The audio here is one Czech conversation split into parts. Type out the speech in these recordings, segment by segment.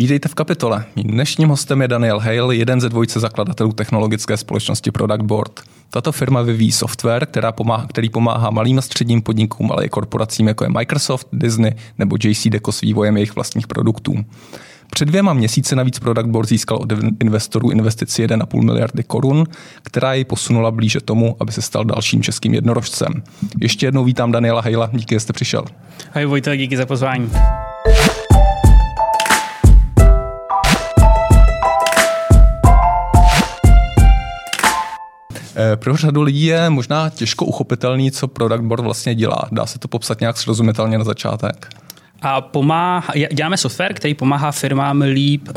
Vítejte v kapitole. Mým dnešním hostem je Daniel Hale, jeden ze dvojice zakladatelů technologické společnosti Product Board. Tato firma vyvíjí software, která pomáhá, který pomáhá malým a středním podnikům, ale i korporacím jako je Microsoft, Disney nebo JC Deco s vývojem jejich vlastních produktů. Před dvěma měsíci navíc Product Board získal od investorů investici 1,5 miliardy korun, která jej posunula blíže tomu, aby se stal dalším českým jednorožcem. Ještě jednou vítám Daniela Hejla, díky, že jste přišel. Ahoj Vojta, díky za pozvání. Pro řadu lidí je možná těžko uchopitelný, co Product Board vlastně dělá. Dá se to popsat nějak srozumitelně na začátek? A pomáhá, děláme software, který pomáhá firmám líp uh,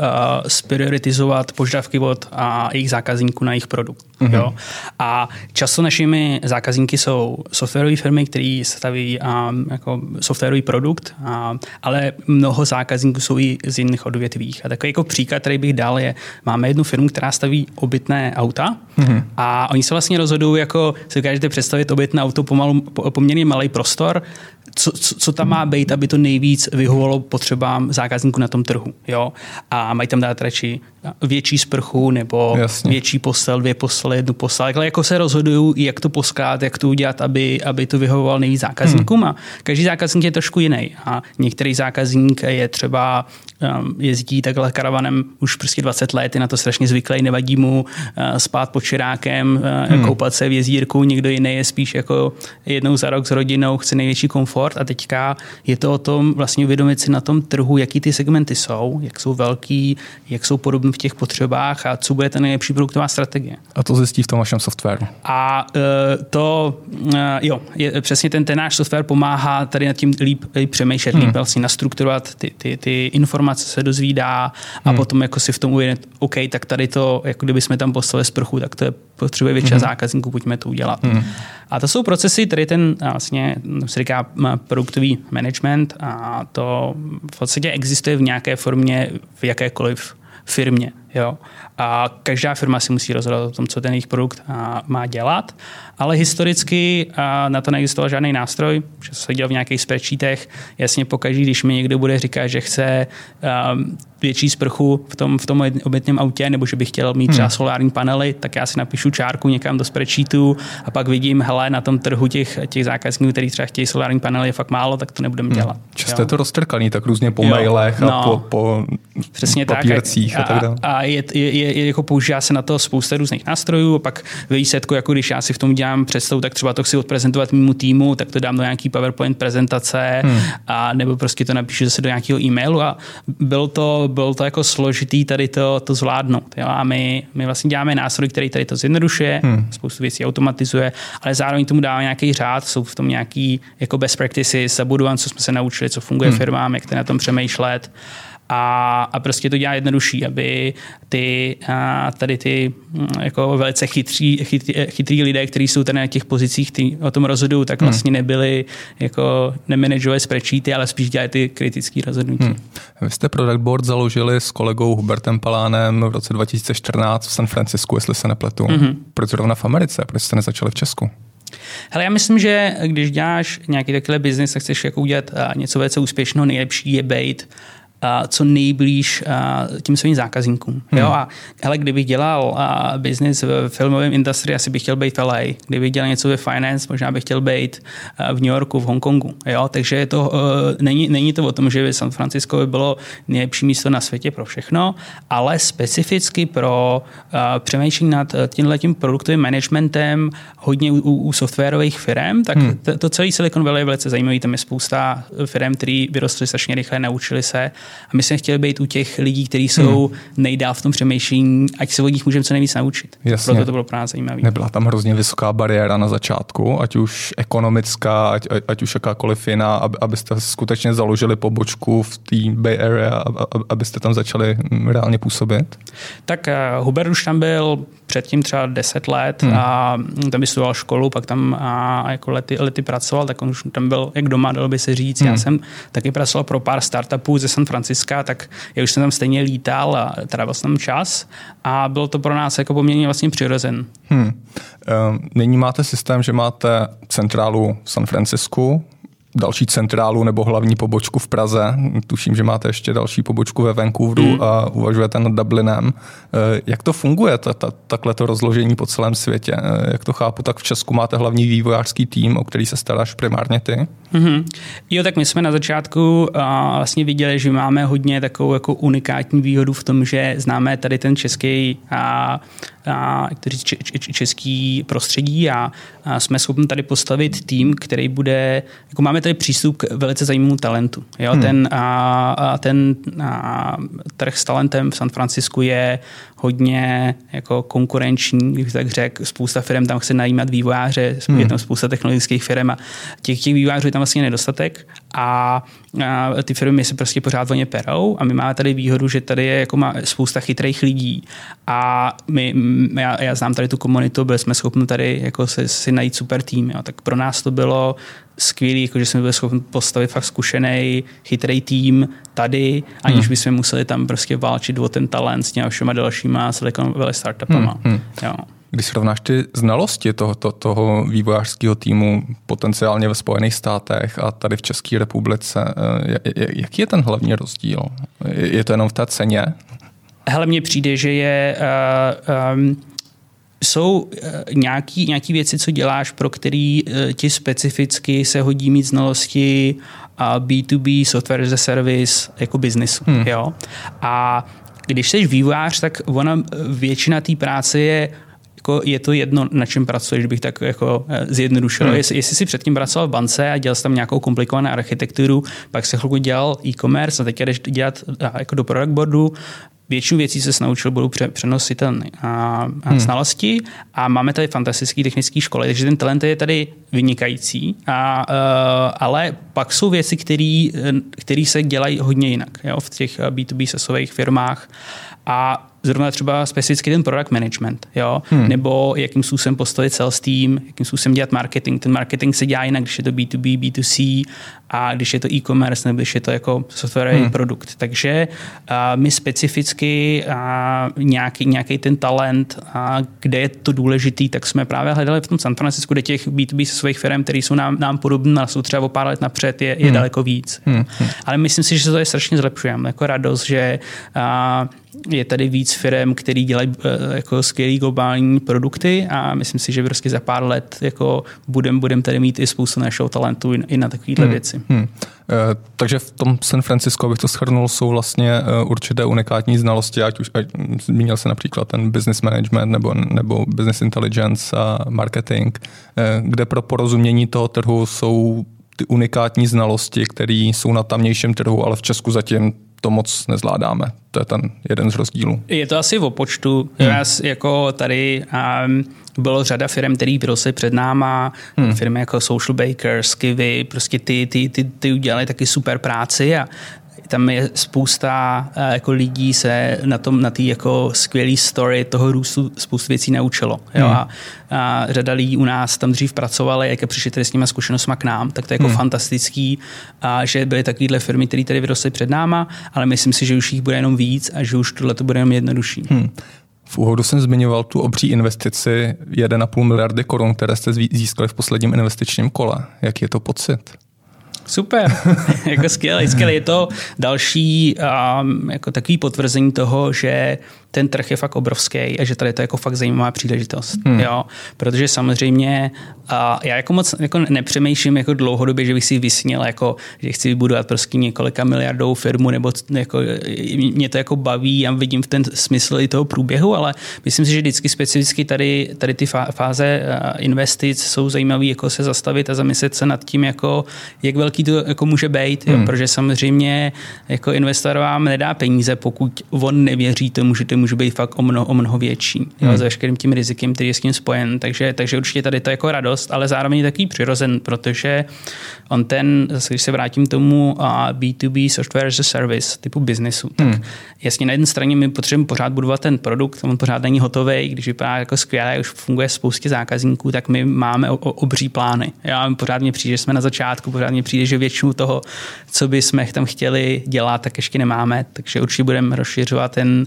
sprioritizovat požadavky od uh, jejich zákazníků na jejich produkt. Mm-hmm. Jo? A často našimi zákazníky jsou softwarové firmy, které staví um, jako softwarový produkt, uh, ale mnoho zákazníků jsou i z jiných odvětvích. A takový jako příklad, který bych dal, je, máme jednu firmu, která staví obytné auta mm-hmm. a oni se vlastně rozhodují, jako si dokážete představit obytné auto pomalu, poměrně malý prostor, co, co, co tam má být, aby to nejvíc vyhovovalo potřebám zákazníků na tom trhu. Jo? A mají tam dát radši větší sprchu nebo Jasně. větší postel, dvě postele, jednu postel. Ale jako se rozhodují, jak to poskát, jak to udělat, aby, aby to vyhovovalo nejvíc zákazníkům. Hmm. A každý zákazník je trošku jiný. A některý zákazník je třeba um, jezdí takhle karavanem už prostě 20 let, je na to strašně zvyklý, nevadí mu uh, spát pod čirákem, uh, hmm. koupat se v jezírku, někdo jiný je spíš jako jednou za rok s rodinou, chce největší komfort a teďka je to o tom vlastně uvědomit si na tom trhu, jaký ty segmenty jsou, jak jsou velký, jak jsou podobné v těch potřebách a co bude ta nejlepší produktová strategie. A to zjistí v tom vašem softwaru. A uh, to, uh, jo, je, přesně ten, ten náš software pomáhá tady nad tím líp, líp přemýšlet, hmm. líp vlastně nastrukturovat ty, ty, ty informace, se dozvídá a hmm. potom jako si v tom uvědomit, OK, tak tady to, jako kdyby jsme tam poslali sprchu, tak to je potřebuje většina hmm. zákazníků, pojďme to udělat. Hmm. A to jsou procesy, tady ten vlastně se říká produktový management a to v podstatě existuje v nějaké formě v jakékoliv firmě. Jo? A každá firma si musí rozhodovat o tom, co ten jejich produkt má dělat, ale historicky na to neexistoval žádný nástroj, že se dělal v nějakých spreadsheetech. Jasně pokaždé, když mi někdo bude říkat, že chce větší sprchu v tom, v tom obytném autě, nebo že bych chtěl mít třeba hmm. solární panely, tak já si napíšu čárku někam do spreadsheetu a pak vidím, hele, na tom trhu těch, těch zákazníků, kteří třeba chtějí solární panely, je fakt málo, tak to nebudeme hmm. dělat. Často je to roztrkaný, tak různě po jo. mailech a no, po, po Přesně papírcích tak. A, a tak dále. A je, je, je, jako používá se na to spousta různých nástrojů, a pak ve výsledku, jako když já si v tom dělám představu, tak třeba to chci odprezentovat mému týmu, tak to dám do nějaký PowerPoint prezentace, hmm. a nebo prostě to napíšu zase do nějakého e-mailu a byl to, byl to jako složitý tady to, to zvládnout. Jo? A my, my vlastně děláme nástroj, který tady to zjednodušuje, hmm. spoustu věcí automatizuje, ale zároveň tomu dává nějaký řád, jsou v tom nějaký jako best practices, zabudován, co jsme se naučili, co funguje hmm. firmám, jak na tom přemýšlet a, a prostě to dělá jednodušší, aby ty, a tady ty mm, jako velice chytří, chytří, chytrý lidé, kteří jsou tady na těch pozicích, ty o tom rozhodují, tak hmm. vlastně nebyli jako nemanagové spreadsheety, ale spíš dělají ty kritické rozhodnutí. Hmm. Vy jste Product Board založili s kolegou Hubertem Palánem v roce 2014 v San Francisku, jestli se nepletu. Hmm. Proč zrovna v Americe? Proč jste nezačali v Česku? Hele, já myslím, že když děláš nějaký takový biznis a chceš jako udělat něco velice úspěšného, nejlepší je být co nejblíž tím svým zákazníkům. Hmm. Jo? A hele, kdybych dělal business v filmovém industrii, asi bych chtěl být v LA. Kdybych dělal něco ve finance, možná bych chtěl být v New Yorku, v Hongkongu. Jo? Takže je to, e, není, není to o tom, že by San Francisco by bylo nejlepší místo na světě pro všechno, ale specificky pro přemýšlení nad e, tímhletím produktovým managementem hodně u, u softwarových firm, tak hmm. to, to celý Silicon Valley je velice zajímavý. Tam je spousta firm, které vyrostly strašně rychle, naučili se a my jsme chtěli být u těch lidí, kteří jsou hmm. nejdál v tom přemýšlení, ať se od nich můžeme co nejvíc naučit. Jasně. Proto to bylo pro nás zajímavé. Nebyla tam hrozně vysoká bariéra na začátku, ať už ekonomická, ať, ať už jakákoliv jiná, aby, abyste skutečně založili pobočku v té Bay Area, abyste tam začali reálně působit? Tak uh, Hubert už tam byl předtím třeba 10 let hmm. a tam vystudoval školu, pak tam a jako lety, lety pracoval, tak on už tam byl jak doma, dalo by se říct. Hmm. Já jsem taky pracoval pro pár startupů ze San Franciska, tak já už jsem tam stejně lítal a trávil jsem tam čas a bylo to pro nás jako poměrně vlastně přirozen. Hmm. Nyní máte systém, že máte centrálu v San Francisku, další centrálu nebo hlavní pobočku v Praze. Tuším, že máte ještě další pobočku ve Vancouveru mm. a uvažujete nad Dublinem. Eh, jak to funguje, ta, ta, takhle to rozložení po celém světě? Eh, jak to chápu, tak v Česku máte hlavní vývojářský tým, o který se staráš primárně ty? Mm-hmm. Jo, tak my jsme na začátku a, vlastně viděli, že máme hodně takovou jako unikátní výhodu v tom, že známe tady ten český a, a, č, č, český prostředí a, a jsme schopni tady postavit tým, který bude, jako máme tady přístup k velice zajímavému talentu. Jo? Hmm. Ten, a, a ten a, trh s talentem v San Francisku je hodně jako konkurenční, když tak řekl, spousta firm tam chce najímat vývojáře, hmm. je tam spousta technologických firm a těch, těch vývojářů je tam vlastně nedostatek a, a ty firmy se prostě pořád o ně perou a my máme tady výhodu, že tady je jako má spousta chytrých lidí a my, já, já znám tady tu komunitu, byli jsme schopni tady jako si, si najít super tým, jo. tak pro nás to bylo skvělý, jako že jsme byli schopni postavit fakt zkušený, chytrý tým tady, aniž hmm. bychom museli tam prostě válčit o ten talent s těma všema dalšíma Silicon Valley startupama. Hmm. Hmm. Jo. Když srovnáš ty znalosti toho, to, toho vývojářského týmu potenciálně ve Spojených státech a tady v České republice, eh, jaký je ten hlavní rozdíl? Je to jenom v té ceně? Hele, mně přijde, že je uh, um, jsou uh, nějaký, nějaký věci, co děláš, pro který ti specificky se hodí mít znalosti a B2B, software as a service, jako biznisu. Hmm. Jo? A když jsi vývojář, tak ona většina té práce je jako je to jedno, na čem pracuješ, bych tak jako eh, zjednodušil. Hmm. Jestli, jestli si předtím pracoval v bance a dělal jsi tam nějakou komplikovanou architekturu, pak se chvilku dělal e-commerce a teď jdeš dělat eh, jako do product boardu, většinu věcí se naučil, budou přenositelné a, a hmm. znalosti a máme tady fantastické technické školy, takže ten talent je tady vynikající, a, uh, ale pak jsou věci, které se dělají hodně jinak jo, v těch B2B sesových firmách a zrovna třeba specificky ten product management, jo? Hmm. nebo jakým způsobem postavit sales team, jakým způsobem dělat marketing. Ten marketing se dělá jinak, když je to B2B, B2C a když je to e-commerce nebo když je to jako softwarový hmm. produkt. Takže uh, my specificky uh, nějaký, nějaký ten talent, uh, kde je to důležitý, tak jsme právě hledali v tom San Francisco, kde těch B2B se svých firm, které jsou nám, nám podobné a jsou třeba o pár let napřed, je, je hmm. daleko víc. Hmm. Ale myslím si, že se to je strašně zlepšujeme. Jako radost, že uh, je tady víc firm, který dělají uh, jako skvělé globální produkty a myslím si, že prostě za pár let jako budeme budem tady mít i spoustu našeho talentu i, i na takovéhle hmm. věci. Hmm. Takže v tom San Francisco, abych to schrnul, jsou vlastně eh, určité unikátní znalosti, ať už ať, zmínil se například ten business management nebo, nebo business intelligence a marketing, eh, kde pro porozumění toho trhu jsou ty unikátní znalosti, které jsou na tamnějším trhu, ale v Česku zatím to moc nezvládáme. To je ten jeden z rozdílů. Je to asi o počtu. Hmm. Já jako tady um, bylo řada firm, který vyrostly před náma, hmm. firmy jako Social Bakers, Kivy, prostě ty, ty, ty, ty udělali taky super práci a tam je spousta eh, jako lidí se na tom, na té jako skvělé story toho růstu spoustu věcí naučilo. Jo? Hmm. A, a, řada lidí u nás tam dřív pracovali, jak přišli tady s těma zkušenostmi k nám, tak to je jako hmm. fantastický, a že byly takovéhle firmy, které tady vyrostly před náma, ale myslím si, že už jich bude jenom víc a že už tohle to bude jenom jednodušší. Hmm. V úvodu jsem zmiňoval tu obří investici 1,5 miliardy korun, které jste získali v posledním investičním kole. Jaký je to pocit? Super, jako skvělé. Je to další um, jako takový potvrzení toho, že ten trh je fakt obrovský a že tady to je jako fakt zajímavá příležitost. Hmm. Jo? Protože samozřejmě a já jako moc jako nepřemýšlím jako dlouhodobě, že bych si vysnil, jako, že chci vybudovat prostě několika miliardů firmu, nebo jako, mě to jako baví a vidím v ten smysl i toho průběhu, ale myslím si, že vždycky specificky tady, tady ty fáze investic jsou zajímavé jako se zastavit a zamyslet se nad tím, jako, jak velký to jako může být, hmm. jo? protože samozřejmě jako investor vám nedá peníze, pokud on nevěří tomu, že to může být fakt o mnoho, o mnoho větší, jo, hmm. s veškerým tím rizikem, který je s tím spojen. Takže, takže určitě tady to je jako radost, ale zároveň takový přirozen, protože on ten, když se vrátím k tomu B2B software as a service typu biznesu, tak hmm. jasně na jedné straně my potřebujeme pořád budovat ten produkt, on pořád není hotový, když vypadá jako skvěle, už funguje spoustě zákazníků, tak my máme obří plány. Já pořád mě přijde, že jsme na začátku, pořád mě přijde, že většinu toho, co by jsme tam chtěli dělat, tak ještě nemáme, takže určitě budeme rozšiřovat ten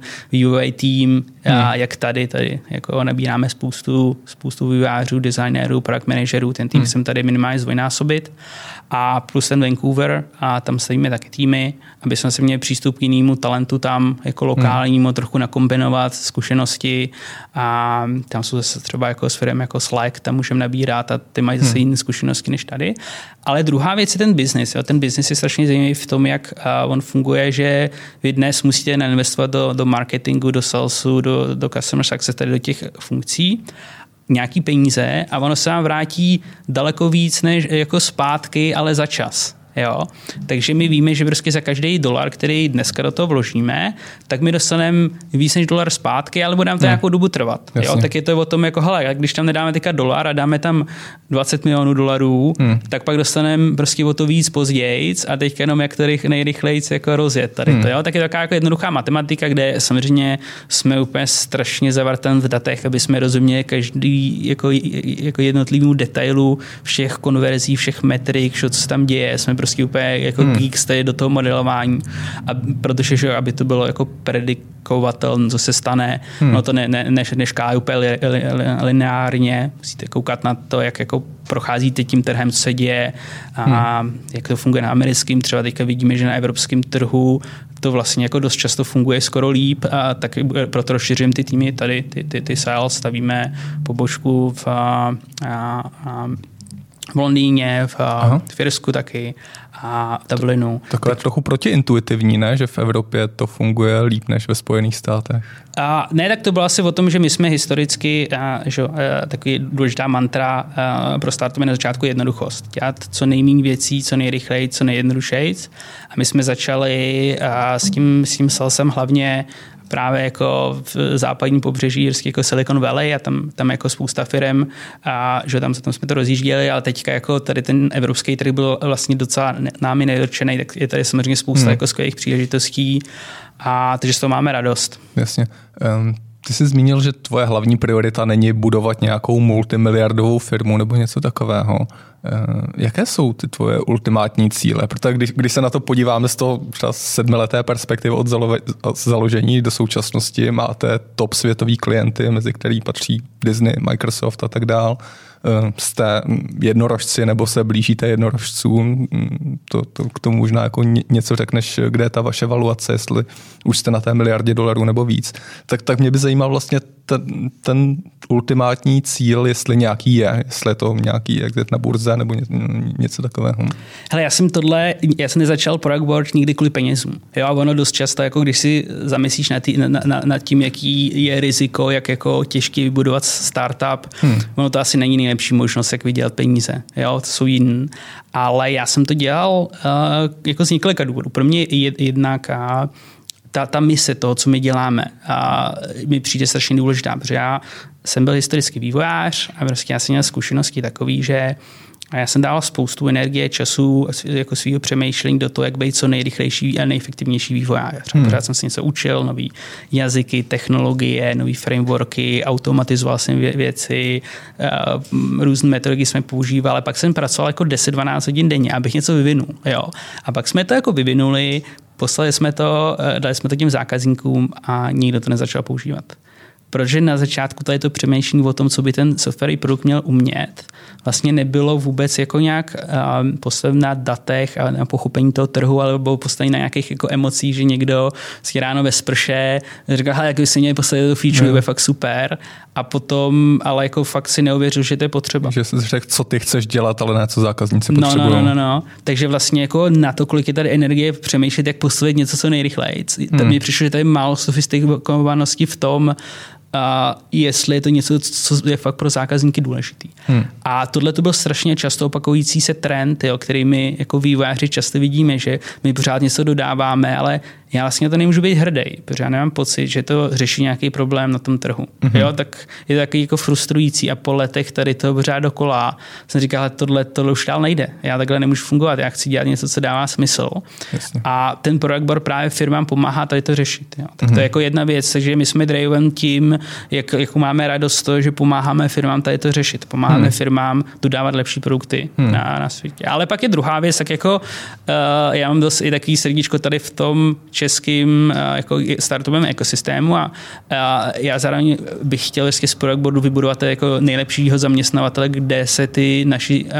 vývojový tým, hmm. a jak tady, tady jako nabíráme spoustu, spoustu vývojářů, designérů, product managerů, ten tým hmm. jsem tady minimálně zdvojnásobit a plus ten Vancouver a tam stavíme taky týmy, aby jsme se měli přístup k jinému talentu tam, jako lokálnímu, hmm. trochu nakombinovat zkušenosti a tam jsou zase třeba jako s firm jako Slack, tam můžeme nabírat a ty mají zase hmm. jiné zkušenosti než tady. Ale druhá věc je ten business. Jo. Ten business je strašně zajímavý v tom, jak on funguje, že vy dnes musíte investovat do, do marketingu, do salesu, do, do customer success, tady do těch funkcí nějaký peníze a ono se vám vrátí daleko víc než jako zpátky, ale za čas. Jo? Takže my víme, že prostě za každý dolar, který dneska do toho vložíme, tak my dostaneme víc než dolar zpátky, ale bude nám to hmm. nějakou dobu trvat. Jo? Tak je to o tom, jako hele, když tam nedáme teďka dolar a dáme tam 20 milionů dolarů, hmm. tak pak dostaneme prostě o to víc později a teď jenom jak to nejrychleji jako rozjet tady hmm. to. Jo? Tak je to taková jako jednoduchá matematika, kde samozřejmě jsme úplně strašně zavrten v datech, aby jsme rozuměli každý jako, jako jednotlivý detailu všech konverzí, všech metrik, co se tam děje. Jsme prostě úplně jako hmm. geeks tady do toho modelování. A protože, že aby to bylo jako predikovatelné, co se stane, hmm. no to ne, ne, ne, nešká úplně li, li, li, lineárně. Musíte koukat na to, jak jako procházíte tím trhem, co se děje a hmm. jak to funguje na americkém. Třeba teďka vidíme, že na evropském trhu to vlastně jako dost často funguje skoro líp a tak proto rozšiřujeme ty týmy tady, ty, ty, ty sales, stavíme pobočku v a, a, v Londýně, v, v Firsku taky a Dublinu. Takové tak... trochu protiintuitivní, ne? Že v Evropě to funguje líp než ve Spojených státech. A ne, tak to bylo asi o tom, že my jsme historicky, a, že, a, takový důležitá mantra a, pro startové na začátku jednoduchost. Dělat co nejméně věcí, co nejrychleji, co nejjednodušeji. A my jsme začali a, s tím, s tím salesem hlavně právě jako v západní pobřeží Jirský, jako Silicon Valley a tam, tam jako spousta firm a že tam, tam jsme to rozjížděli, ale teďka jako tady ten evropský trh byl vlastně docela námi nedotčený, tak je tady samozřejmě spousta hmm. jako skvělých příležitostí a takže z toho máme radost. Jasně. Um, ty jsi zmínil, že tvoje hlavní priorita není budovat nějakou multimiliardovou firmu nebo něco takového. Eh, jaké jsou ty tvoje ultimátní cíle? Protože když, když se na to podíváme z toho třeba sedmileté perspektivy od, zalo, od založení do současnosti, máte top světový klienty, mezi který patří Disney, Microsoft a tak dál. Eh, jste jednorožci nebo se blížíte jednorožcům, to, to, k tomu možná jako něco řekneš, kde je ta vaše valuace, jestli už jste na té miliardě dolarů nebo víc. Tak, tak mě by zajímal vlastně ten, ten ultimátní cíl, jestli nějaký je, jestli je to nějaký exit na burze nebo ně, něco takového. Hele, já jsem tohle, já jsem nezačal product board nikdy kvůli penězům. Jo, a ono dost často, jako když si zamyslíš nad, tý, na, na, nad tím, jaký je riziko, jak jako těžký vybudovat startup, hmm. ono to asi není nejlepší možnost, jak vydělat peníze. Jo, to jsou jiný. Ale já jsem to dělal uh, jako z několika důvodů. Pro mě jednak uh, ta, ta mise toho, co my děláme, a mi přijde strašně důležitá, protože já jsem byl historický vývojář a prostě já jsem měl zkušenosti takový, že a já jsem dával spoustu energie, času, jako svého přemýšlení do toho, jak být co nejrychlejší a nejefektivnější vývojář. Hmm. Pořád jsem se něco učil, nové jazyky, technologie, nové frameworky, automatizoval jsem věci, různé metody jsme používali, pak jsem pracoval jako 10-12 hodin denně, abych něco vyvinul. Jo. A pak jsme to jako vyvinuli, poslali jsme to, eh, dali jsme to těm zákazníkům a nikdo to nezačal používat. Protože na začátku tady to přemýšlení o tom, co by ten softwarový produkt měl umět, vlastně nebylo vůbec jako nějak uh, postaven na datech a na pochopení toho trhu, ale bylo postaven na nějakých jako emocích, že někdo si ráno ve sprše říká, jak by si měli postavit to feature, je fakt super. A potom, ale jako fakt si neuvěřil, že to je potřeba. Že jsi řekl, co ty chceš dělat, ale ne co zákazníci no, potřebují. No, no, no, no. Takže vlastně jako na to, kolik je tady energie přemýšlet, jak postavit něco co nejrychleji. Hmm. mi přišlo, že tady málo sofistikovanosti v tom, a jestli je to něco, co je fakt pro zákazníky důležitý. Hmm. A tohle to byl strašně často opakující se trend, jo, který my jako vývojáři často vidíme, že my pořád něco dodáváme, ale já vlastně to nemůžu být hrdý, protože já nemám pocit, že to řeší nějaký problém na tom trhu. Mm-hmm. Jo, tak je to takový jako frustrující a po letech tady to pořád dokola jsem říkal, že tohle, tohle už dál nejde. Já takhle nemůžu fungovat, já chci dělat něco, co dává smysl. Jasně. A ten board právě firmám pomáhá tady to řešit. Jo. Tak mm-hmm. to je mhm. jako jedna věc, takže my jsme driven tím, jak, jak máme radost to, že pomáháme firmám tady to řešit. Pomáháme mm. firmám dodávat lepší produkty mm. na, na světě. Ale pak je druhá věc, tak jako uh, já mám dost i takový srdíčko tady v tom českým uh, jako startupovém ekosystému a uh, já zároveň bych chtěl z product boardu vybudovat jako nejlepšího zaměstnavatele, kde se ty naši uh,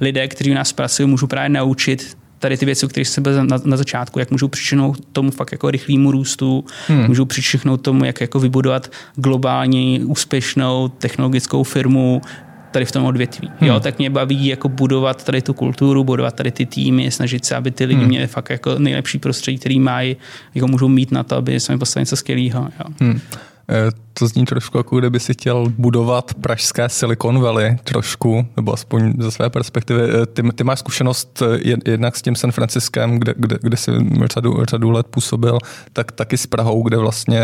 lidé, kteří u nás pracují, můžou právě naučit tady ty věci, o kterých jsem byl na, na začátku, jak můžou přičinout tomu fakt jako rychlému růstu, hmm. můžou přičinout tomu, jak jako vybudovat globální úspěšnou technologickou firmu, tady v tom odvětví. Hmm. Jo, tak mě baví jako budovat tady tu kulturu, budovat tady ty týmy, snažit se, aby ty lidi hmm. měli fakt jako nejlepší prostředí, který mají, jako můžou mít na to, aby jsme postavili něco skvělého. Hmm. Eh, to zní trošku jako kdyby si chtěl budovat pražské Silicon Valley trošku, nebo aspoň ze své perspektivy. Eh, ty, ty máš zkušenost eh, jednak s tím San Franciskem, kde, kde, kde jsi řadu, řadu let působil, tak taky s Prahou, kde vlastně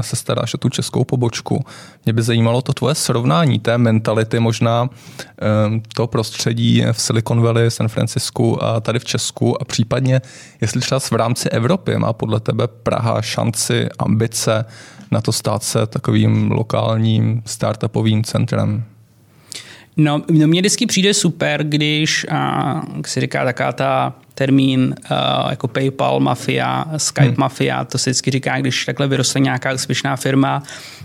se staráš o tu českou pobočku. Mě by zajímalo to tvoje srovnání té mentality, možná to prostředí v Silicon Valley, San Francisku a tady v Česku a případně, jestli třeba v rámci Evropy má podle tebe Praha šanci, ambice na to stát se takovým lokálním startupovým centrem? No, no mně vždycky přijde super, když, a, jak se říká, taká ta termín uh, jako PayPal mafia, Skype hmm. mafia, to se vždycky říká, když takhle vyroste nějaká úspěšná firma,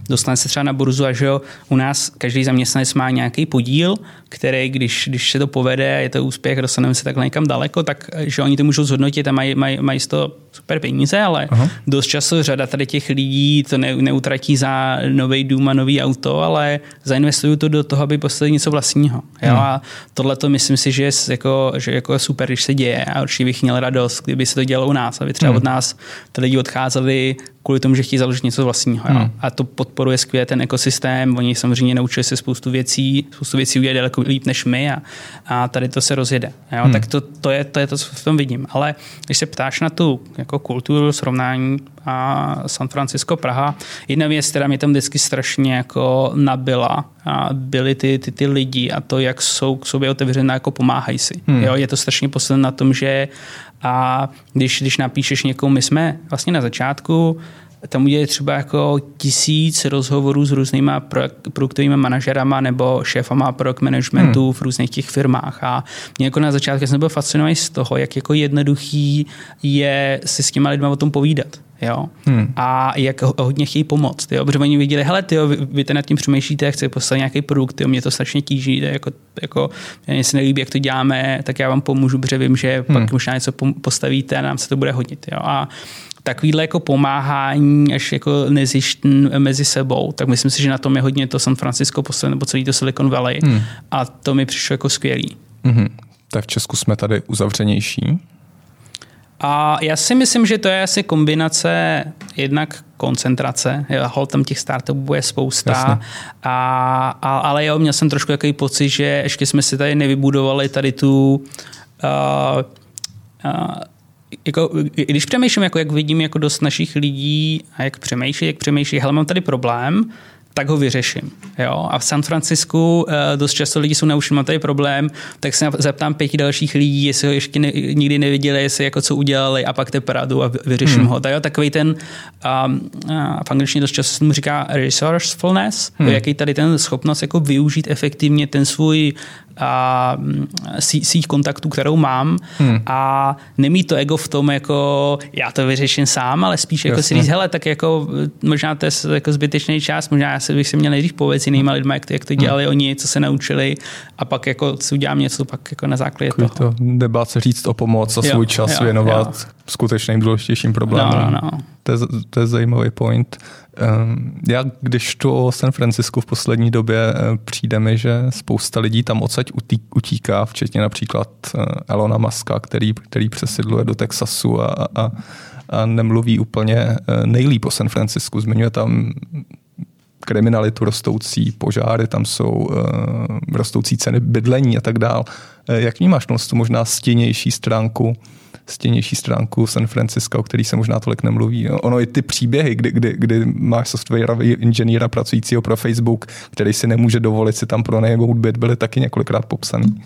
dostane se třeba na burzu a že jo, u nás každý zaměstnanec má nějaký podíl, který, když, když se to povede, je to úspěch, dostaneme se takhle někam daleko, tak že oni to můžou zhodnotit a mají, mají, mají z toho super peníze, ale Aha. dost často řada tady těch lidí to ne, neutratí za nový dům a nový auto, ale zainvestují to do toho, aby postavili něco vlastního. Jo? Hmm. A tohle to myslím si, že je jako, že jako super, když se děje a určitě bych měl radost, kdyby se to dělalo u nás, aby třeba hmm. od nás ty lidi odcházeli kvůli tomu, že chtějí založit něco vlastního. Hmm. A to podporuje skvěle ten ekosystém. Oni samozřejmě naučili se spoustu věcí, spoustu věcí udělat daleko líp než my a, a tady to se rozjede. Jo? Hmm. Tak to, to, je, to je to, co v tom vidím. Ale když se ptáš na tu jako kulturu, srovnání a San Francisco, Praha, jedna věc, která mě tam vždycky strašně jako nabila, a byly ty, ty, ty lidi a to, jak jsou k sobě otevřené, jako pomáhají si. Hmm. Jo? Je to strašně posledné na tom, že a když, když napíšeš někomu, my jsme vlastně na začátku tam udělali třeba jako tisíc rozhovorů s různýma produktovými manažerama nebo šéfama product managementu hmm. v různých těch firmách. A mě jako na začátku jsem byl fascinovaný z toho, jak jako jednoduchý je si s těma lidma o tom povídat. Jo? Hmm. A jak hodně chtějí pomoct. Jo? Protože oni viděli, hele, tyjo, vy, vy nad tím přemýšlíte, chcete postavit nějaký produkt, jo? mě to strašně tíží, jako, jako, mě se nelíbí, jak to děláme, tak já vám pomůžu, protože vím, že hmm. pak možná něco postavíte a nám se to bude hodit. Jo? A takovýhle jako pomáhání až jako nezištn mezi sebou, tak myslím si, že na tom je hodně to San Francisco posledně, nebo celý to Silicon Valley hmm. a to mi přišlo jako skvělý. Hmm. Tak v Česku jsme tady uzavřenější? A já si myslím, že to je asi kombinace jednak koncentrace, hol tam těch startupů je spousta, a, a, ale jo, měl jsem trošku jaký pocit, že ještě jsme si tady nevybudovali tady tu uh, uh, jako, když přemýšlím, jako jak vidím jako dost našich lidí a jak přemýšlí, jak přemýšlí, hele, mám tady problém, tak ho vyřeším. Jo? A v San Francisku uh, dost často lidi jsou naučení, mám tady problém, tak se zeptám pěti dalších lidí, jestli ho ještě ne, nikdy neviděli, jestli jako co udělali a pak te pradu a vyřeším hmm. ho. Tak jo, takový ten, um, uh, v angličtině dost často se mu říká resourcefulness, hmm. jaký tady ten schopnost jako využít efektivně ten svůj a mm, sí, síť kontaktů, kterou mám hmm. a nemít to ego v tom, jako já to vyřeším sám, ale spíš jako si říct, hele, tak jako možná to je jako zbytečný čas, možná já si bych si měl nejdřív povědět s jinýma lidmi, jak to, jak to dělali hmm. oni, co se naučili a pak jako si udělám něco pak jako na základě Takový toho. To nebát se říct o pomoc a svůj jo, čas jo, věnovat jo. skutečným důležitějším problémům. No, no, no. To, je, to je zajímavý point. Ehm, já, když tu o San Francisco v poslední době eh, přijde mi, že spousta lidí tam odsaď utíká, včetně například eh, Elona Muska, který, který přesidluje do Texasu a, a, a nemluví úplně eh, nejlíp o San Francisku. Zmiňuje tam kriminalitu, rostoucí požáry, tam jsou uh, rostoucí ceny bydlení a tak dál. Uh, jak vnímáš tu možná stěnější stránku stěnější stránku San Francisco, o který se možná tolik nemluví. Ono i ty příběhy, kdy, kdy, kdy máš software inženýra pracujícího pro Facebook, který si nemůže dovolit si tam pronajmout byt, byly taky několikrát popsaný.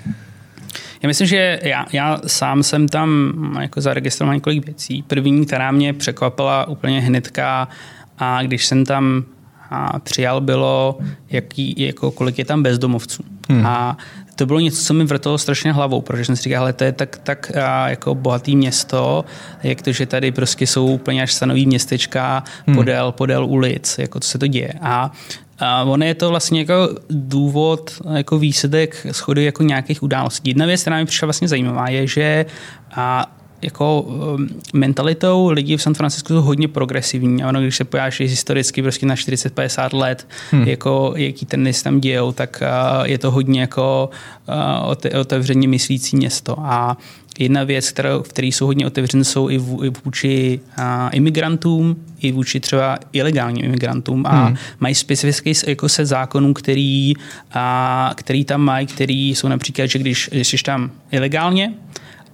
Já myslím, že já, já sám jsem tam jako zaregistroval několik věcí. První, která mě překvapila úplně hnedka, a když jsem tam a přijal, bylo, jaký, jako, kolik je tam bezdomovců. Hmm. A to bylo něco, co mi vrtalo strašně hlavou, protože jsem si říkal, ale to je tak, tak a, jako bohatý město, jak to, že tady prostě jsou úplně až stanový městečka hmm. podél, podél ulic, jako co se to děje. A a ono je to vlastně jako důvod, jako výsledek schody jako nějakých událostí. Jedna věc, která mi přišla vlastně zajímavá, je, že a jako um, mentalitou lidí v San Francisco jsou hodně progresivní. A ono, když se pojáš historicky prostě na 40-50 let, hmm. jako jaký ten tam dějou, tak uh, je to hodně jako uh, otevřeně myslící město. A jedna věc, kterou, v které jsou hodně otevřené, jsou i, v, i vůči a, imigrantům, i vůči třeba ilegálním imigrantům a hmm. mají specifický jako set zákonů, který, a, který tam mají, který jsou například, že když jsi tam ilegálně,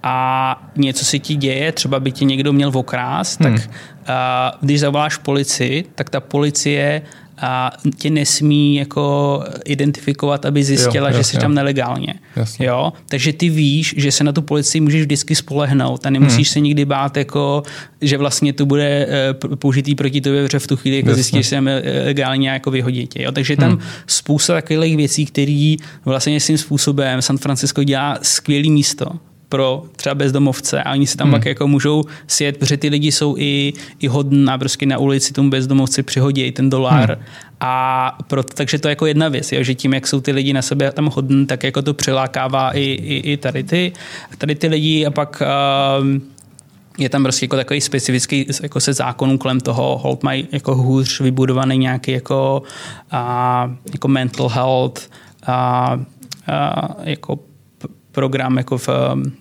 a něco se ti děje, třeba by ti někdo měl okrást, hmm. tak a, když zavoláš policii, tak ta policie a tě nesmí jako identifikovat, aby zjistila, jo, že jsi tam nelegálně. Jo? Takže ty víš, že se na tu policii můžeš vždycky spolehnout a nemusíš hmm. se nikdy bát, jako, že vlastně to bude eh, použitý proti tobě, protože v tu chvíli jako zjistíš, že jsem legálně jako vyhodit. Jo? Takže tam hmm. spousta takových věcí, které vlastně svým způsobem San Francisco dělá skvělý místo pro třeba bezdomovce a oni si tam hmm. pak jako můžou sjet, protože ty lidi jsou i, i hodná, prostě na ulici tomu bezdomovci přihodí ten dolár hmm. a proto, takže to je jako jedna věc, jo, že tím, jak jsou ty lidi na sebe tam hodní, tak jako to přilákává i, i, i tady, ty, tady ty lidi a pak uh, je tam prostě jako takový specifický jako se zákonů kolem toho, hold mají jako hůř vybudovaný nějaký jako, uh, jako mental health, uh, uh, jako program jako v,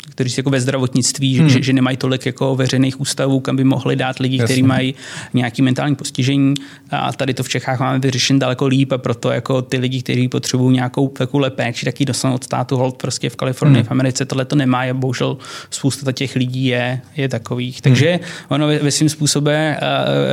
kteří jsou jako ve zdravotnictví, hmm. že, že nemají tolik jako veřejných ústavů, kam by mohli dát lidi, kteří mají nějaký mentální postižení. A tady to v Čechách máme vyřešen daleko líp a proto jako ty lidi, kteří potřebují nějakou takovou péči, taky dostanou od státu hold prostě v Kalifornii, hmm. v Americe tohle to nemá a bohužel spousta těch lidí je, je takových. Takže hmm. ono ve, ve svým způsobem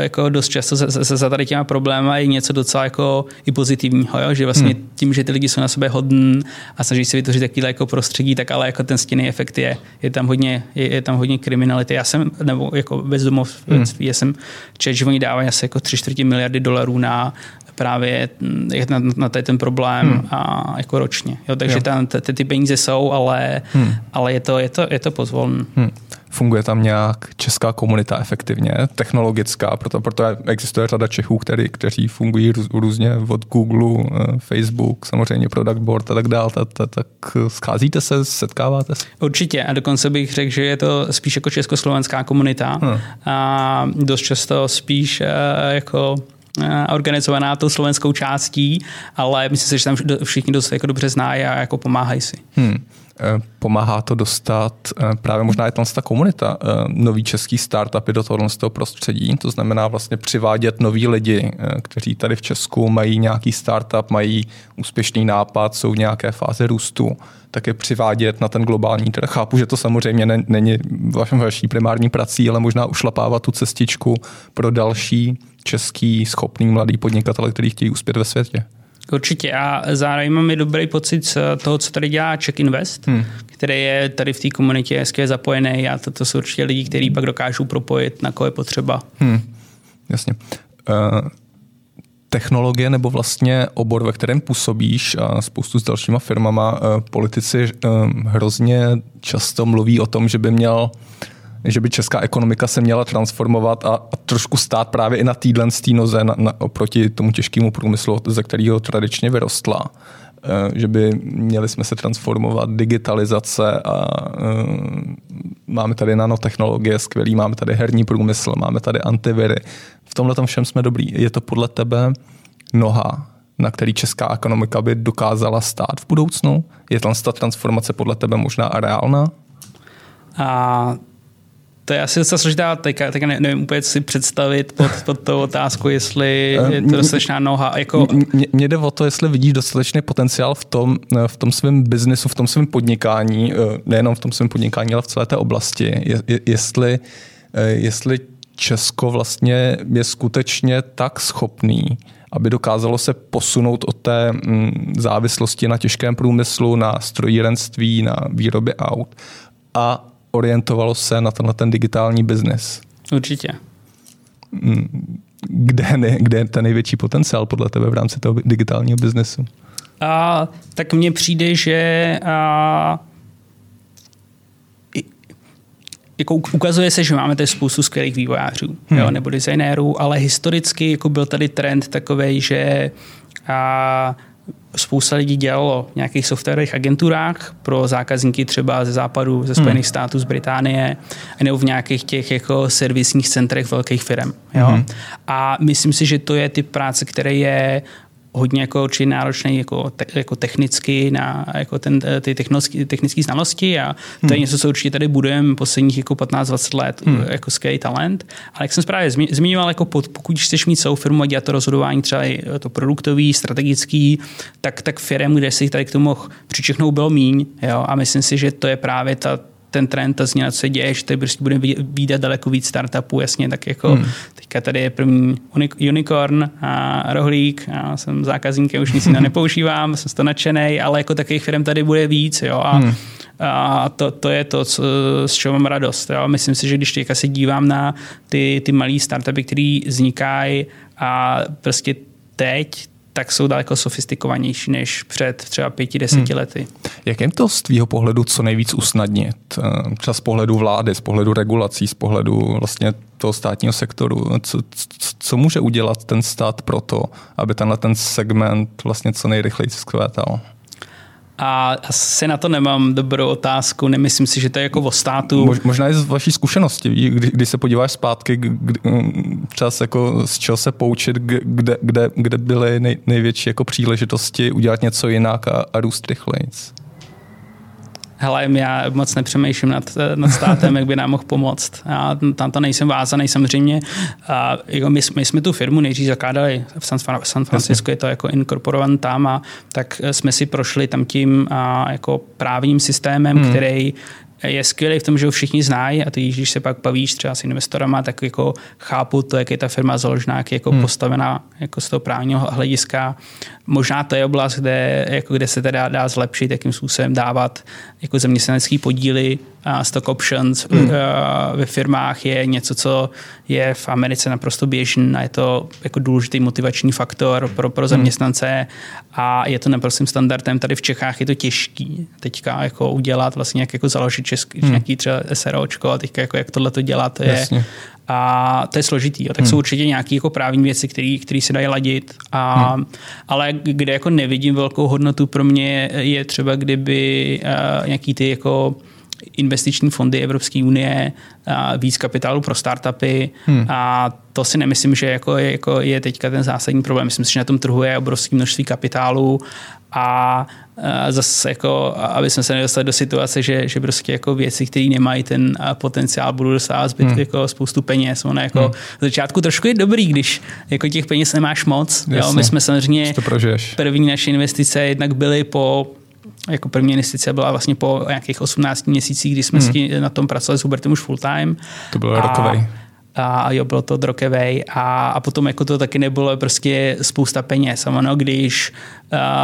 jako dost často za, za, za tady těma problémy je něco docela jako i pozitivního, jo? že vlastně hmm. tím, že ty lidi jsou na sebe hodní a snaží se vytvořit takový jako prostředí, tak ale jako ten stinný efekt je, je tam hodně, je, je tam hodně kriminality. Já jsem, nebo jako bezdomovství, hmm. já jsem čet, že oni dávají asi jako tři čtvrtě miliardy dolarů na právě na, na ten problém hmm. a jako ročně. Jo, takže jo. Tam, ty, ty peníze jsou, ale, hmm. ale je to, je to, je to pozvolné. Hmm. Funguje tam nějak česká komunita efektivně, technologická, proto, proto existuje řada Čechů, který, kteří fungují růz, různě od Google, eh, Facebook, samozřejmě Product Board a tak dále. Tak, scházíte se, setkáváte se? Určitě a dokonce bych řekl, že je to spíš jako československá komunita hmm. a dost často spíš eh, jako organizovaná tou slovenskou částí, ale myslím si, že tam všichni dost jako dobře znají a jako pomáhají si. Hmm. Eh, pomáhá to dostat eh, právě možná je tam ta komunita nový český startupy do tohoto toho prostředí, to znamená vlastně přivádět nový lidi, kteří tady v Česku mají nějaký startup, mají úspěšný nápad, jsou v nějaké fáze růstu, tak je přivádět na ten globální trh. Chápu, že to samozřejmě není vaší primární prací, ale možná ušlapávat tu cestičku pro další český schopný mladý podnikatel, který chtějí uspět ve světě. Určitě a zároveň mám i dobrý pocit z toho, co tady dělá Czech Invest, hmm. který je tady v té komunitě hezky zapojený a to, to jsou určitě lidi, kteří pak dokážou propojit, na koho je potřeba. Hmm. Jasně. Uh, technologie nebo vlastně obor, ve kterém působíš a spoustu s dalšíma firmama, uh, politici uh, hrozně často mluví o tom, že by měl uh, že by česká ekonomika se měla transformovat a, a trošku stát právě i na týdlen z noze na, na, oproti tomu těžkému průmyslu, ze kterého tradičně vyrostla e, že by měli jsme se transformovat, digitalizace a e, máme tady nanotechnologie skvělý, máme tady herní průmysl, máme tady antiviry. V tomhle tom všem jsme dobrý. Je to podle tebe noha, na který česká ekonomika by dokázala stát v budoucnu? Je tam ta transformace podle tebe možná a reálná? A to je asi docela složitá, teďka, teďka ne, nevím úplně si představit pod, pod tou otázku, jestli je to dostatečná noha. Jako... Mně jde o to, jestli vidíš dostatečný potenciál v tom, v tom svém biznesu, v tom svém podnikání, nejenom v tom svém podnikání, ale v celé té oblasti. Je, je, jestli, jestli Česko vlastně je skutečně tak schopný, aby dokázalo se posunout od té mm, závislosti na těžkém průmyslu, na strojírenství, na výrobě aut a orientovalo se na tenhle ten digitální biznis. Určitě. Mm, kde, ne, kde je ten největší potenciál podle tebe v rámci toho digitálního biznesu? A, tak mně přijde, že a, jako ukazuje se, že máme tady spoustu skvělých vývojářů hmm. jo, nebo designérů, ale historicky jako byl tady trend takový, že a, spousta lidí dělalo v nějakých softwarových agenturách pro zákazníky třeba ze západu, ze Spojených hmm. států, z Británie, nebo v nějakých těch jako servisních centrech velkých firm. Jo? Hmm. A myslím si, že to je typ práce, který je hodně jako určitě náročný jako, te, jako technicky na jako ten, ty technické znalosti a to hmm. je něco, co určitě tady budujeme posledních jako 15-20 let hmm. jako skvělý talent. Ale jak jsem právě zmiňoval, jako pod, pokud chceš mít celou firmu a dělat to rozhodování třeba i to produktový, strategický, tak, tak firm, kde si tady k tomu mohl přičechnout, bylo míň. Jo? A myslím si, že to je právě ta, ten trend, ta změna, co se děje, že tady prostě budeme vidět daleko víc startupů, jasně, tak jako hmm. teďka tady je první unicorn a rohlík, já jsem zákazníkem, už nic jiného nepoužívám, jsem to nadšený, ale jako takových firm tady bude víc, jo, a hmm. A to, to je to, co, z čeho mám radost. Jo. Myslím si, že když teďka se dívám na ty, ty malé startupy, které vznikají a prostě teď, tak jsou daleko sofistikovanější než před třeba pěti, deseti hmm. lety. Jak je to z tvýho pohledu co nejvíc usnadnit? Eh, třeba z pohledu vlády, z pohledu regulací, z pohledu vlastně toho státního sektoru. Co, co, co může udělat ten stát pro to, aby tenhle ten segment vlastně co nejrychleji zkvétal? A asi na to nemám dobrou otázku, nemyslím si, že to je jako o státu. Mož, možná i z vaší zkušenosti, kdy, když se podíváš zpátky, kdy, čas jako z čeho se poučit, kde, kde, kde byly nej, největší jako příležitosti udělat něco jinak a, a růst rychleji hele, já moc nepřemýšlím nad, nad státem, jak by nám mohl pomoct. Já tam to nejsem vázaný samozřejmě. A jako my, my, jsme tu firmu nejdřív zakládali v San, San Francisco, je to jako inkorporovan tam a tak jsme si prošli tam tím a, jako právním systémem, hmm. který je skvělý v tom, že ho všichni znají a ty, když se pak bavíš třeba s investorama, tak jako chápu to, jak je ta firma založená, jak je jako hmm. postavená jako z toho právního hlediska. Možná to je oblast, kde, jako kde se teda dá zlepšit, jakým způsobem dávat jako zaměstnanecký podíly stock options hmm. ve firmách je něco, co je v Americe naprosto běžné a je to jako důležitý motivační faktor pro, pro hmm. zaměstnance a je to naprostým standardem. Tady v Čechách je to těžký teďka jako udělat, vlastně jak jako založit český, hmm. nějaký třeba SROčko a teďka jako jak tohle to dělat, je Jasně. A to je složitý. Jo. Tak hmm. jsou určitě nějaké jako právní věci, které se dají ladit. A, hmm. Ale kde jako nevidím velkou hodnotu pro mě je třeba, kdyby uh, nějaký ty jako investiční fondy Evropské unie, víc kapitálu pro startupy hmm. a to si nemyslím, že jako je, jako je teďka ten zásadní problém. Myslím si, že na tom trhu je obrovské množství kapitálu a zase jako, aby jsme se nedostali do situace, že, že prostě jako věci, které nemají ten potenciál, budou dostávat zbyt hmm. jako spoustu peněz. Ono jako hmm. v začátku trošku je dobrý, když jako těch peněz nemáš moc. Jo, my jsme samozřejmě první naše investice jednak byly po jako první investice byla vlastně po nějakých 18 měsících, kdy jsme hmm. na tom pracovali s Hubertem už full time. To bylo rokový a jo, bylo to drokevej a, a potom jako to taky nebylo prostě spousta peněz. A ono, když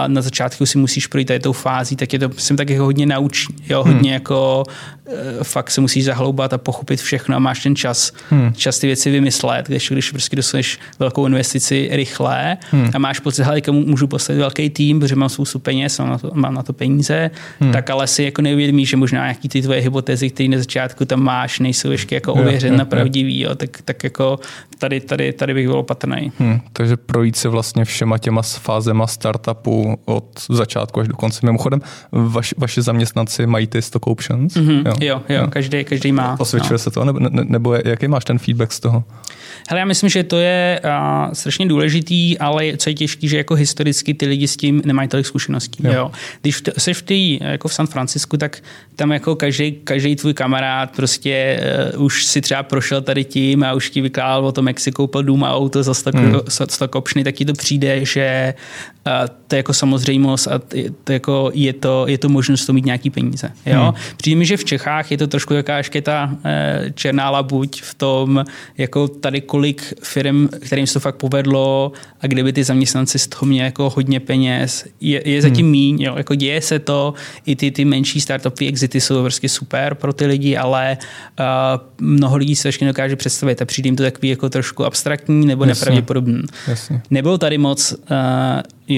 na začátku si musíš projít tady tou fází, tak je to myslím tak jako hodně naučí. Jo, hmm. hodně jako e, fakt se musíš zahloubat a pochopit všechno a máš ten čas, hmm. čas ty věci vymyslet, když, když prostě dostaneš velkou investici rychle hmm. a máš pocit, že můžu postavit velký tým, protože mám spoustu peněz, mám na to, mám na to peníze, hmm. tak ale si jako neuvědomíš, že možná nějaký ty tvoje hypotézy, které na začátku tam máš, nejsou ještě jako ověřené na pravdivý, jo, tak, tak jako tady, tady, tady bych byl opatrný. Hmm. Takže projít se vlastně všema těma fázema startup startupu od začátku až do konce. Mimochodem, vaš, vaši zaměstnanci mají ty stock options? Mm-hmm. Jo, jo, jo, Každý, každý má. Osvědčuje no. se to, nebo, ne, nebo jaký máš ten feedback z toho? Hele, já myslím, že to je uh, strašně důležitý, ale co je těžký, že jako historicky ty lidi s tím nemají tolik zkušeností. Jo. Jo. Když jsi v tý, jako v San Francisku, tak tam jako každý, každý tvůj kamarád prostě uh, už si třeba prošel tady tím a už ti vykládal o tom, jak si koupil dům a auto za stok, hmm. stok optiony, tak ti to přijde, že uh, to je jako samozřejmost a to jako je, to, je to možnost to mít nějaký peníze. Jo? Hmm. Přijde mi, že v Čechách je to trošku taková ještě ta uh, černá labuť v tom, jako tady kolik firm, kterým se to fakt povedlo a kdyby ty zaměstnanci z toho měli jako hodně peněz, je, je zatím hmm. míň, jo, jako děje se to, i ty, ty menší startupy, exity jsou prostě super pro ty lidi, ale uh, mnoho lidí se ještě dokáže představit a přijde jim to takový jako trošku abstraktní nebo Jasně. nepravděpodobný. Jasně. Nebylo tady moc uh,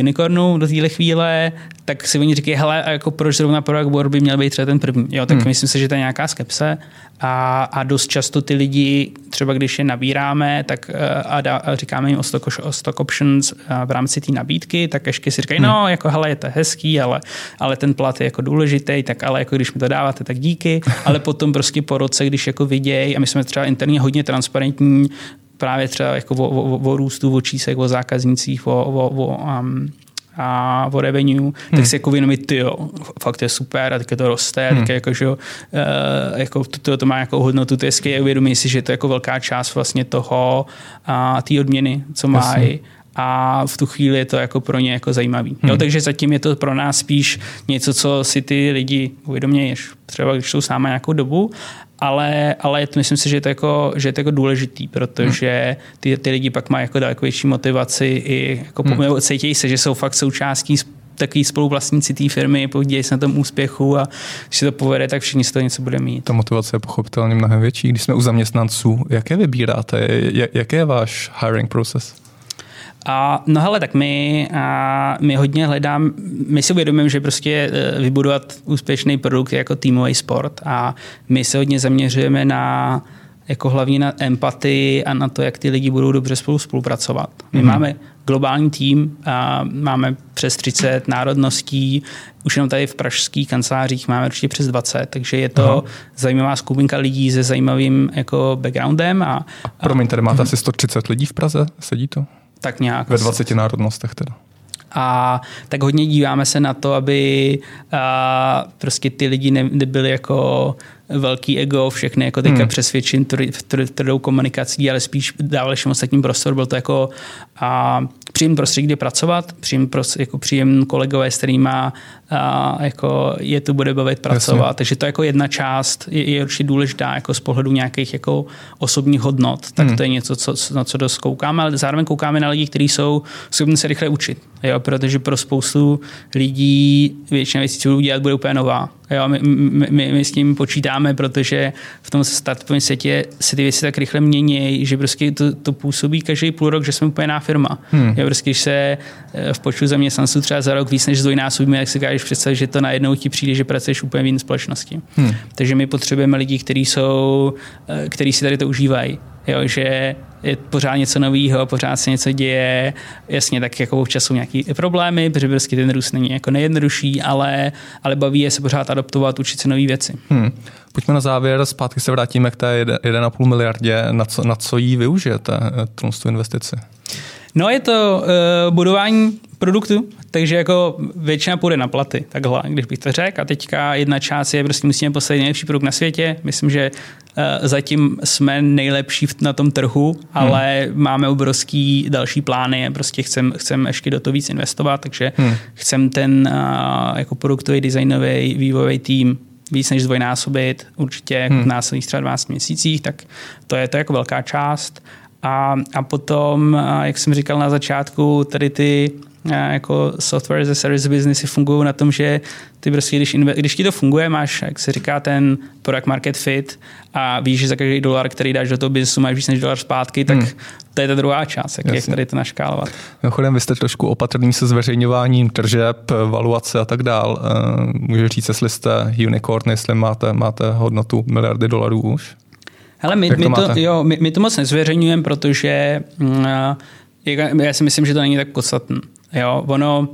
unicornů do téhle chvíle, tak si oni říkají, hele, a jako proč zrovna Product Board by měl být třeba ten první. Jo, tak hmm. myslím si, že to je nějaká skepse a, a dost často ty lidi, třeba když je nabíráme, tak eh, a, dá, a říkáme jim o stock, o stock options eh, v rámci té nabídky, tak ještě si říkají, hmm. no, jako hele, je to hezký, ale, ale ten plat je jako důležitý, tak ale jako když mi to dáváte, tak díky. Ale potom prostě po roce, když jako vidějí, a my jsme třeba interně hodně transparentní, právě třeba jako o, o, o růstu, o čísech, o zákaznících, o, o, o um, a o revenue, hmm. tak si jako uvědomit, ty jo, fakt je super a teď to roste, hmm. tak jako, že jo, uh, jako to, to má jako hodnotu, to je skvělé, uvědomí si, že to je jako velká část vlastně toho, a té odměny, co mají a v tu chvíli je to jako pro ně jako zajímavý. Hmm. Jo, takže zatím je to pro nás spíš něco, co si ty lidi uvědomějí, třeba když jsou s námi nějakou dobu ale, ale myslím si, že je to jako, že je to jako důležitý, protože ty, ty lidi pak mají jako daleko větší motivaci i jako hmm. cítí se, že jsou fakt součástí takový spoluvlastníci té firmy, podílejí se na tom úspěchu a když se to povede, tak všichni z toho něco bude mít. Ta motivace je pochopitelně mnohem větší. Když jsme u zaměstnanců, jaké vybíráte? Jaký je váš hiring process? A, no hele, tak my, a, my hodně hledám, my si uvědomujeme, že prostě e, vybudovat úspěšný produkt je jako týmový sport a my se hodně zaměřujeme na jako hlavně na empatii a na to, jak ty lidi budou dobře spolu spolupracovat. My mm. máme globální tým, a máme přes 30 národností, už jenom tady v pražských kancelářích máme určitě přes 20, takže je to Aha. zajímavá skupinka lidí se zajímavým jako backgroundem. A, a promiň, tady máte a, asi 130 lidí v Praze, sedí to? Tak nějak. Ve 20 národnostech teda. A tak hodně díváme se na to, aby a, prostě ty lidi ne, nebyli jako velký ego, všechny jako teďka hmm. přesvědčen tvrdou komunikací, ale spíš dávali všem ostatním prostor. Byl to jako a, příjemný prostředí, kde pracovat, příjem, jako příjem kolegové, s kterými a, jako je tu bude bavit pracovat. Jasně. Takže to jako jedna část je, je určitě důležitá jako z pohledu nějakých jako osobních hodnot. Tak hmm. to je něco, co, na co dost koukáme, ale zároveň koukáme na lidi, kteří jsou schopni se rychle učit. Jo? Protože pro spoustu lidí většina věcí, co budou dělat, bude úplně nová. Jo, my, my, my, s tím počítáme, protože v tom startupovém světě se ty věci tak rychle mění, že prostě to, to působí každý půl rok, že jsme úplně jiná firma. Hmm. Jo, prostě, když se eh, v počtu zaměstnanců třeba za rok víc než zdvojnásobíme, jak si kážeš představit, že to najednou ti přijde, že pracuješ úplně v jiné společnosti. Hmm. Takže my potřebujeme lidi, kteří jsou, eh, kteří si tady to užívají. Jo, že je pořád něco nového, pořád se něco děje. Jasně, tak jako občas jsou nějaké problémy, protože prostě ten růst není jako nejjednodušší, ale, ale baví je se pořád adaptovat, učit se nové věci. Hmm. Pojďme na závěr, zpátky se vrátíme k té 1,5 miliardě. Na co, na co jí využijete, eh, tu investici? No je to uh, budování produktu, takže jako většina půjde na platy, takhle, když bych to řekl. A teďka jedna část je, prostě musíme postavit nejlepší produkt na světě. Myslím, že uh, zatím jsme nejlepší na tom trhu, ale hmm. máme obrovský další plány. Prostě chcem, chcem ještě do toho víc investovat, takže hmm. chcem ten uh, jako produktový, designový, vývojový tým víc než zdvojnásobit, určitě jako hmm. v následných třeba 12 měsících, tak to je to jako velká část. A, a potom, jak jsem říkal na začátku, tady ty jako software as a service businessy fungují na tom, že ty prostě, když, když ti to funguje, máš, jak se říká, ten product market fit a víš, že za každý dolar, který dáš do toho biznesu, máš víc než dolar zpátky, tak hmm. to je ta druhá část, jak, jak tady to naškálovat. Mimochodem, vy jste trošku opatrný se zveřejňováním tržeb, valuace a tak dál. Eh, můžu říct, jestli jste unicorn, jestli máte, máte hodnotu miliardy dolarů už? Hele, my, my, to, jo, my, my to moc nezveřejňujeme, protože uh, já si myslím, že to není tak podstatné. Jo, ono,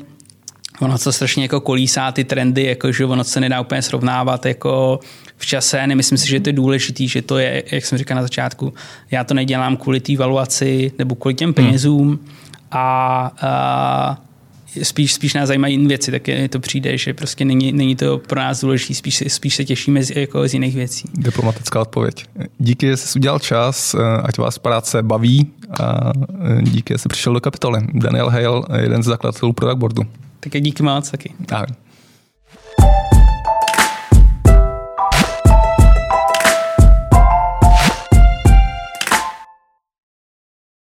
ono to strašně jako kolísá ty trendy, jako že ono se nedá úplně srovnávat jako v čase. Nemyslím si, že to je důležitý, že to je, jak jsem říkal na začátku, já to nedělám kvůli té valuaci nebo kvůli těm penězům hmm. a, a spíš, spíš nás zajímají jiné věci, tak je, to přijde, že prostě není, není to pro nás důležité, spíš, spíš se těšíme z, jako z jiných věcí. Diplomatická odpověď. Díky, že jsi udělal čas, eh, ať vás práce baví a eh, díky, že jsi přišel do kapitoly. Daniel Hale, jeden z zakladatelů Product Boardu. Tak díky moc taky. Ahoj.